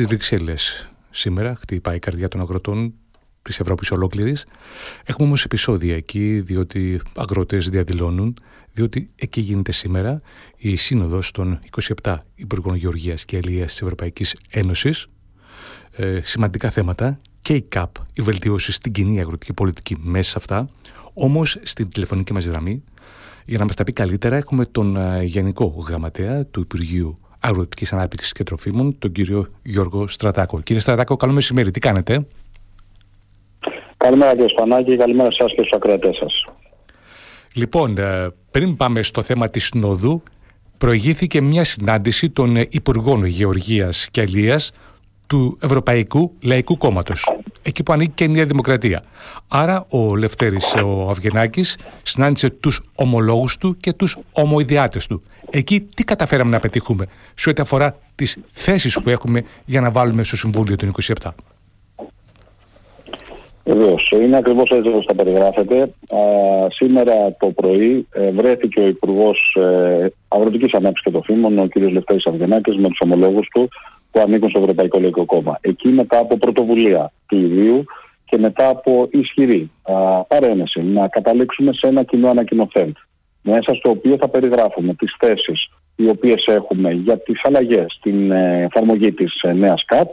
στις Βρυξέλλες σήμερα, χτυπάει η καρδιά των αγροτών της Ευρώπης ολόκληρης. Έχουμε όμως επεισόδια εκεί, διότι αγρότες διαδηλώνουν, διότι εκεί γίνεται σήμερα η σύνοδος των 27 Υπουργών Γεωργίας και Ελίας της Ευρωπαϊκής Ένωσης. Ε, σημαντικά θέματα και η ΚΑΠ, η βελτίωση στην κοινή αγροτική πολιτική μέσα σε αυτά. Όμως στην τηλεφωνική μας γραμμή, για να μας τα πει καλύτερα, έχουμε τον ε, Γενικό Γραμματέα του Υπουργείου Αγροτικής Ανάπτυξης και Τροφίμων, τον κύριο Γιώργο Στρατάκο. Κύριε Στρατάκο, καλό μεσημέρι. Τι κάνετε; Καλημέρα κύριε Σπανάκη, καλημέρα σε εσάς και στους ακροατές σας. Λοιπόν, ε, πριν πάμε στο θέμα της Συνόδου, προηγήθηκε μια συνάντηση των Υπουργών Γεωργίας και Αλίας του Ευρωπαϊκού Λαϊκού Κόμματος, εκεί που ανήκει και η Νέα Δημοκρατία. Άρα ο Λευτέρης ο Αυγενάκης συνάντησε τους ομολόγους του και τους ομοειδιάτες του. Εκεί τι καταφέραμε να πετύχουμε σε ό,τι αφορά τις θέσεις που έχουμε για να βάλουμε στο Συμβούλιο των 27. Βεβαίως. Είναι ακριβώς έτσι όπως τα περιγράφετε. Α, σήμερα το πρωί ε, βρέθηκε ο Υπουργός ε, Αγροτικής Ανάπτυξης και Τροφίμων, ο κ. Λευτέρης Αυγενάκης, με τους ομολόγους του που ανήκουν στο Ευρωπαϊκό Λαϊκό Κόμμα. Εκεί μετά από πρωτοβουλία του ιδίου και μετά από ισχυρή α, παρένεση να καταλήξουμε σε ένα κοινό ανακοινωθέν μέσα στο οποίο θα περιγράφουμε τις θέσεις οι οποίες έχουμε για τις αλλαγές στην ε, εφαρμογή της ε, νέας ΚΑΠ.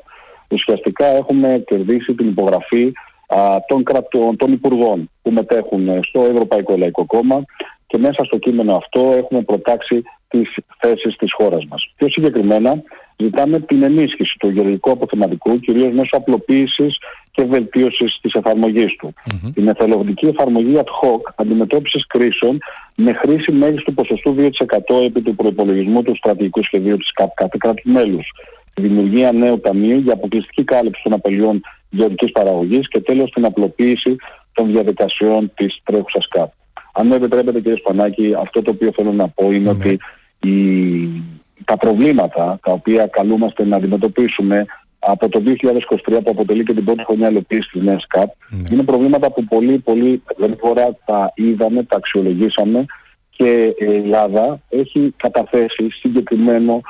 Ουσιαστικά έχουμε κερδίσει την υπογραφή α, των, κρατών, των υπουργών που μετέχουν ε, στο Ευρωπαϊκό Λαϊκό Κόμμα και μέσα στο κείμενο αυτό έχουμε προτάξει τις θέσεις της χώρας μας. Πιο συγκεκριμένα ζητάμε την ενίσχυση του γεωργικού αποθεματικού κυρίως μέσω απλοποίησης και βελτίωσης της εφαρμογής του. Mm-hmm. Την εθελοντική εφαρμογή ad hoc αντιμετώπισης κρίσεων με χρήση μέγιστου ποσοστού 2% επί του προπολογισμού του στρατηγικού σχεδίου της ΚΑΠ κάθε κράτους μέλους. Δημιουργία νέου ταμείου για αποκλειστική κάλυψη των απελιών γεωργικής παραγωγής και τέλος την απλοποίηση των διαδικασιών της τρέχουσας ΚΑΠ. Αν μου επιτρέπετε κύριε Σπανάκη, αυτό το οποίο θέλω να πω είναι mm-hmm. ότι η τα προβλήματα τα οποία καλούμαστε να αντιμετωπίσουμε από το 2023 που αποτελεί και την πρώτη χρονιά ελοπίση της νέας ΚΑΠ ναι. είναι προβλήματα που πολύ πολύ γρήγορα τα είδαμε, τα αξιολογήσαμε και η Ελλάδα έχει καταθέσει συγκεκριμένο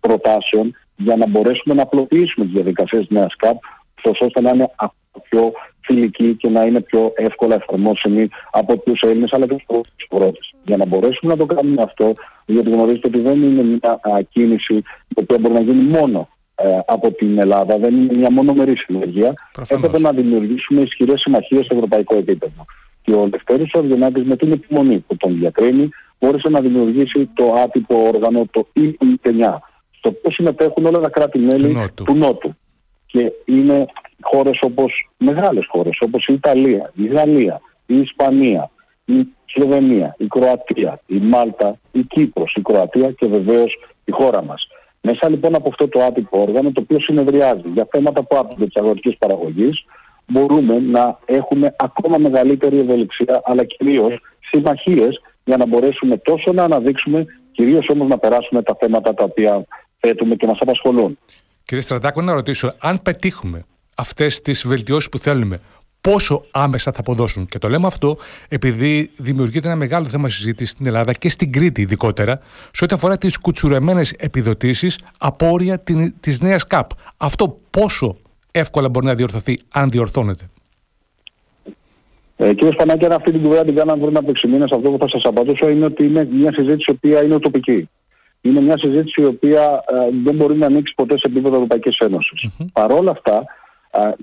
προτάσεων για να μπορέσουμε να απλοποιήσουμε τις διαδικασίες της νέας ΚΑΠ ώστε να είναι πιο φιλική και να είναι πιο εύκολα εφαρμόσιμη από τους Έλληνες αλλά και τους πρώτου. Για να μπορέσουμε να το κάνουμε αυτό, γιατί γνωρίζετε ότι δεν είναι μια α, κίνηση η οποία μπορεί να γίνει μόνο ε, από την Ελλάδα, δεν είναι μια μονομερή συνεργεία. Έπρεπε να δημιουργήσουμε ισχυρές συμμαχίες στο ευρωπαϊκό επίπεδο. Και ο Λευτέρης Οργενάκης με την επιμονή που τον διακρίνει μπόρεσε να δημιουργήσει το άτυπο όργανο, το ΙΠ9, στο οποίο συμμετέχουν όλα τα κράτη-μέλη του, του Νότου. Και είναι χώρες όπως μεγάλες χώρες όπως η Ιταλία, η Γαλλία, η Ισπανία, η Σλοβενία, η Κροατία, η Μάλτα, η Κύπρος, η Κροατία και βεβαίως η χώρα μας. Μέσα λοιπόν από αυτό το άτυπο όργανο το οποίο συνεδριάζει για θέματα που άπτονται της αγροτικής παραγωγής μπορούμε να έχουμε ακόμα μεγαλύτερη ευελιξία αλλά κυρίως συμμαχίες για να μπορέσουμε τόσο να αναδείξουμε κυρίως όμως να περάσουμε τα θέματα τα οποία θέτουμε και μας απασχολούν. Κύριε Στρατάκο, να ρωτήσω, αν πετύχουμε αυτές τις βελτιώσεις που θέλουμε, πόσο άμεσα θα αποδώσουν. Και το λέμε αυτό επειδή δημιουργείται ένα μεγάλο θέμα συζήτησης στην Ελλάδα και στην Κρήτη ειδικότερα, σε ό,τι αφορά τις κουτσουρεμένες επιδοτήσεις από όρια της νέας ΚΑΠ. Αυτό πόσο εύκολα μπορεί να διορθωθεί, αν διορθώνεται; Ε, κύριε Σπανάκη, αν αυτή την κουβέντα την κάναμε πριν από 6 μήνες, αυτό που θα σας απαντήσω είναι ότι είναι μια συζήτηση η οποία είναι τοπική. Είναι μια συζήτηση η οποία ε, δεν μπορεί να ανοίξει ποτέ σε επίπεδο Ευρωπαϊκής Ένωσης. Mm-hmm. Παρ' όλα αυτά,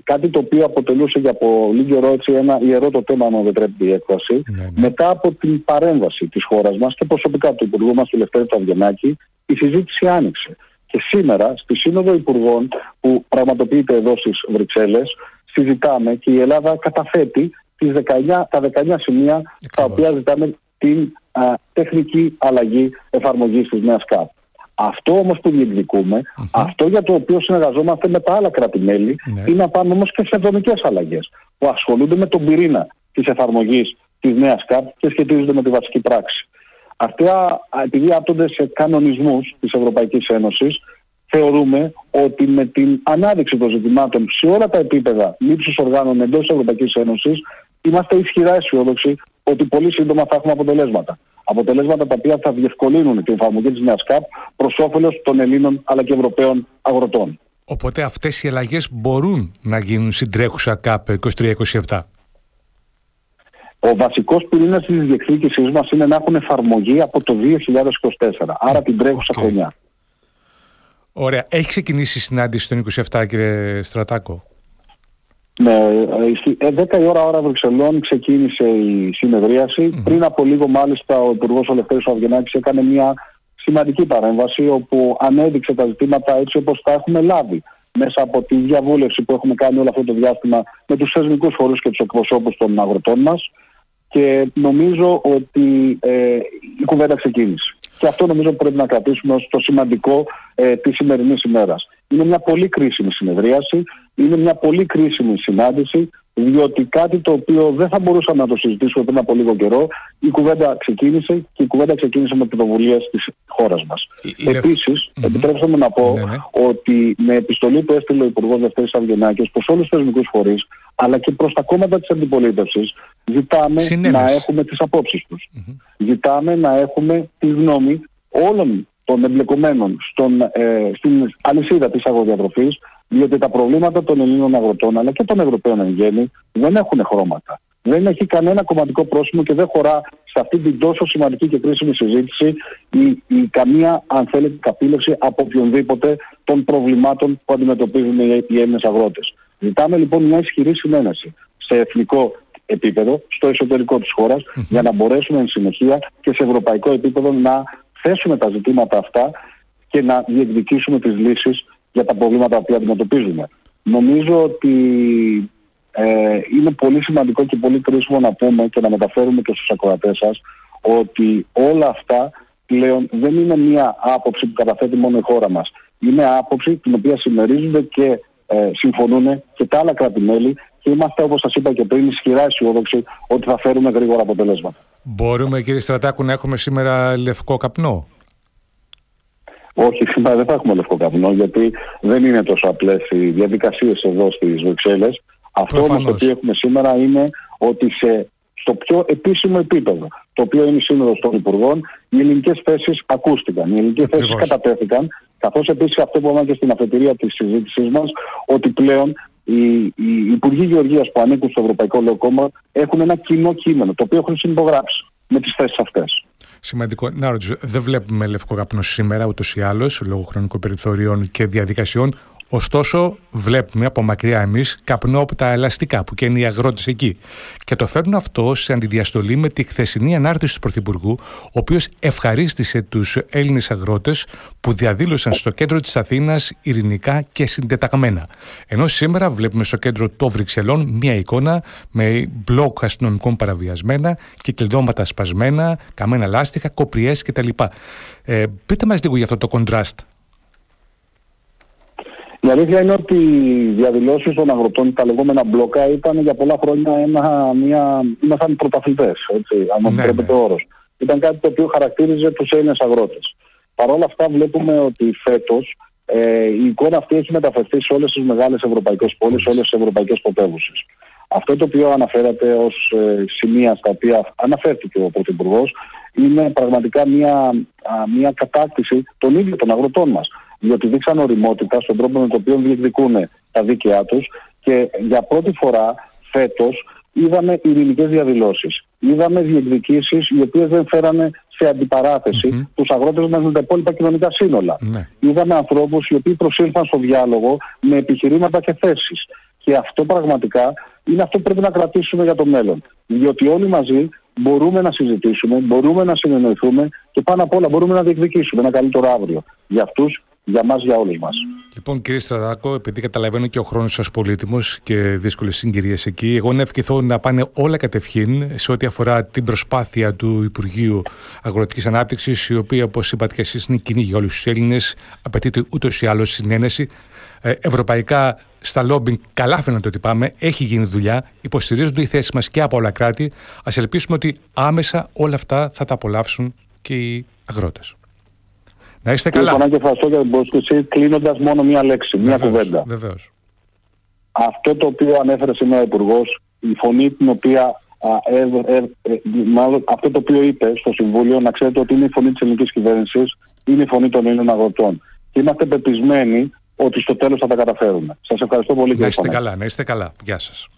κάτι το οποίο αποτελούσε για πολύ καιρό έτσι ένα ιερό το θέμα, αν δεν επιτρέπεται η έκφραση, ναι, ναι. μετά από την παρέμβαση της χώρας μας και προσωπικά του Υπουργού μας, του Λευτέρη Ταυγενάκη, η συζήτηση άνοιξε. Και σήμερα, στη Σύνοδο Υπουργών που πραγματοποιείται εδώ στις Βρυξέλλες, συζητάμε και η Ελλάδα καταθέτει τις 19, τα 19 σημεία τα οποία ζητάμε την α, τεχνική αλλαγή εφαρμογής της νέας ΚΑΠ. Αυτό όμως που διεκδικουμε αυτό για το οποίο συνεργαζόμαστε με τα άλλα κράτη-μέλη, ναι. είναι να πάμε όμως και σε δομικές αλλαγές που ασχολούνται με τον πυρήνα της εφαρμογής της νέας ΚΑΠ και σχετίζονται με τη βασική πράξη. Αυτά, επειδή άπτονται σε κανονισμούς της Ευρωπαϊκής Ένωσης, θεωρούμε ότι με την ανάδειξη των ζητημάτων σε όλα τα επίπεδα λήψη οργάνων εντός της Ευρωπαϊκής Ένωσης, είμαστε ισχυρά αισιόδοξοι ότι πολύ σύντομα θα έχουμε αποτελέσματα αποτελέσματα τα οποία θα διευκολύνουν την εφαρμογή της νέας ΚΑΠ προς όφελος των Ελλήνων αλλά και Ευρωπαίων αγροτών. Οπότε αυτές οι αλλαγές μπορούν να γίνουν στην τρέχουσα ΚΑΠ 23-27. Ο βασικός πυρήνας της διεκδίκησής μας είναι να έχουν εφαρμογή από το 2024, άρα την τρέχουσα okay. χρονιά. Ωραία. Έχει ξεκινήσει η συνάντηση των 27, κύριε Στρατάκο; Ναι, 10 ε, η ώρα ώρα Βρυξελών ξεκίνησε η συνεδρίαση. Πριν από λίγο μάλιστα ο Υπουργός Ελευθέρης Αυγενάκης έκανε μια σημαντική παρέμβαση όπου ανέδειξε τα ζητήματα έτσι όπως τα έχουμε λάβει μέσα από τη διαβούλευση που έχουμε κάνει όλο αυτό το διάστημα με τους θεσμικούς φορείς και τους εκπροσώπους των αγροτών μας και νομίζω ότι ε, η κουβέντα ξεκίνησε. Και αυτό νομίζω πρέπει να κρατήσουμε ως το σημαντικό ε, της σημερινής ημέρας. Είναι μια πολύ κρίσιμη συνεδρίαση, είναι μια πολύ κρίσιμη συνάντηση, διότι κάτι το οποίο δεν θα μπορούσαμε να το συζητήσουμε πριν από λίγο καιρό, η κουβέντα ξεκίνησε και η κουβέντα ξεκίνησε με πρωτοβουλία της χώρας μας. Επίσης, mm-hmm. επιτρέψτε μου να πω ναι, ναι. ότι με επιστολή που έστειλε ο Υπουργός Δευτέρης Αυγενάκης προς όλους τους θεσμικούς φορείς, αλλά και προς τα κόμματα της αντιπολίτευσης, ζητάμε να έχουμε τις απόψεις τους. Ζητάμε να έχουμε τη γνώμη όλων των εμπλεκομένων στον, ε, στην αλυσίδα της αγροδιατροφής, διότι τα προβλήματα των Ελλήνων αγροτών αλλά και των Ευρωπαίων εν γέννη δεν έχουν χρώματα. Δεν έχει κανένα κομματικό πρόσημο και δεν χωρά σε αυτή την τόσο σημαντική και κρίσιμη συζήτηση η, η καμία, αν θέλετε, καπήλευση από οποιονδήποτε των προβλημάτων που αντιμετωπίζουν οι, οι Έλληνες αγρότες. Ζητάμε λοιπόν μια ισχυρή συνένεση σε εθνικό επίπεδο, στο εσωτερικό της χώρας, για να μπορέσουμε εν συνεχεία και σε ευρωπαϊκό επίπεδο να θέσουμε τα ζητήματα αυτά και να διεκδικήσουμε τις λύσεις για τα προβλήματα που αντιμετωπίζουμε. Νομίζω ότι ε, είναι πολύ σημαντικό και πολύ κρίσιμο να πούμε και να μεταφέρουμε και στους ακροατές σας ότι όλα αυτά πλέον δεν είναι μια άποψη που καταθέτει μόνο η χώρα μας. Είναι άποψη την οποία συμμερίζονται και ε, συμφωνούν και τα άλλα κράτη-μέλη και είμαστε όπως σας είπα και πριν ισχυρά αισιόδοξοι ότι θα φέρουμε γρήγορα αποτελέσματα. Μπορούμε κύριε Στρατάκου να έχουμε σήμερα λευκό καπνό; Όχι, σήμερα δεν θα έχουμε λευκό καπνό γιατί δεν είναι τόσο απλές οι διαδικασίες εδώ στις Βρυξέλλες. Αυτό όμως το οποίο έχουμε σήμερα είναι ότι σε, στο πιο επίσημο επίπεδο, το οποίο είναι η Σύνοδος των Υπουργών, οι ελληνικές θέσεις ακούστηκαν, οι ελληνικές θέσεις κατατέθηκαν, καθώς επίσης αυτό που είπαμε και στην αφετηρία της συζήτησής μας, ότι πλέον οι, οι Υπουργοί Γεωργίας που ανήκουν στο Ευρωπαϊκό Λαϊκό Κόμμα έχουν ένα κοινό κείμενο, το οποίο έχουν συνυπογράψει με τις θέσεις αυτές. Σημαντικό. Να ρωτήσω, δεν βλέπουμε λευκό καπνό σήμερα ούτως ή άλλως λόγω χρονικών περιθωριών και διαδικασιών. Ωστόσο, βλέπουμε από μακριά εμείς καπνό από τα ελαστικά που και είναι οι αγρότε εκεί. Και το φέρνουν αυτό σε αντιδιαστολή με τη χθεσινή ανάρτηση του Πρωθυπουργού, ο οποίος ευχαρίστησε τους Έλληνες αγρότες που διαδήλωσαν στο κέντρο της Αθήνας ειρηνικά και συντεταγμένα. Ενώ σήμερα βλέπουμε στο κέντρο των Βρυξελών μία εικόνα με μπλοκ αστυνομικών παραβιασμένα, κυκλειδώματα σπασμένα, καμένα λάστιχα, κοπριές κτλ. Ε, πείτε μας λίγο για αυτό το κοντράστ. Η αλήθεια είναι ότι οι διαδηλώσεις των αγροτών, τα λεγόμενα μπλοκά, ήταν για πολλά χρόνια ένα, μια, ήμασταν πρωταθλητές. Αν μου ναι, επιτρέπετε ναι. όρος. Ήταν κάτι το οποίο χαρακτήριζε τους Έλληνες αγρότες. Παρ' όλα αυτά, βλέπουμε ότι φέτος ε, η εικόνα αυτή έχει μεταφερθεί σε όλες τις μεγάλες ευρωπαϊκές πόλεις, σε όλες τις ευρωπαϊκές πρωτεύουσες. Αυτό το οποίο αναφέρατε ως ε, σημεία στα οποία αναφέρθηκε ο Πρωθυπουργός είναι πραγματικά μια, μια κατάκτηση των ίδιων των αγροτών μας διότι δείξαν οριμότητα στον τρόπο με τον οποίο διεκδικούν τα δίκαιά τους και για πρώτη φορά φέτος είδαμε ειρηνικές διαδηλώσεις. Είδαμε διεκδικήσεις οι οποίες δεν φέρανε σε αντιπαράθεση mm-hmm. τους αγρότες μα με τα υπόλοιπα κοινωνικά σύνολα. Ναι. Είδαμε ανθρώπους οι οποίοι προσήλθαν στο διάλογο με επιχειρήματα και θέσεις. Και αυτό πραγματικά είναι αυτό που πρέπει να κρατήσουμε για το μέλλον. Διότι όλοι μαζί μπορούμε να συζητήσουμε, μπορούμε να συνεννοηθούμε και πάνω απ' όλα μπορούμε να διεκδικήσουμε ένα καλύτερο αύριο για αυτούς για μας, για όλους μας. Λοιπόν κύριε Στρατάκο, επειδή καταλαβαίνω και ο χρόνος σας πολύτιμος και δύσκολες συγκυρίες εκεί, εγώ να ευχηθώ να πάνε όλα κατευχήν σε ό,τι αφορά την προσπάθεια του Υπουργείου Αγροτικής Ανάπτυξης, η οποία όπως είπατε και εσείς είναι κοινή για όλους τους Έλληνες, απαιτείται ούτως ή άλλως συνένεση. Ε, ευρωπαϊκά στα λόμπινγκ καλά φαίνεται ότι πάμε, έχει γίνει δουλειά, υποστηρίζονται οι θέσεις μας και από όλα κράτη. Α ελπίσουμε ότι άμεσα όλα αυτά θα τα απολαύσουν και οι αγρότες. Να είστε καλά. Λοιπόν, και ευχαριστώ για την πρόσκληση. Κλείνοντας μόνο μία λέξη, μία κουβέντα. Βεβαίως. Αυτό το οποίο ανέφερε σήμερα ο Υπουργός, η φωνή την οποία. Α, ε, ε, ε, μάλλον αυτό το οποίο είπε στο Συμβούλιο, να ξέρετε ότι είναι η φωνή της ελληνικής κυβέρνησης, είναι η φωνή των Ελλήνων αγροτών. Και είμαστε πεπισμένοι ότι στο τέλος θα τα καταφέρουμε. Σας ευχαριστώ πολύ. Να είστε καλά, να είστε καλά. Γεια σας.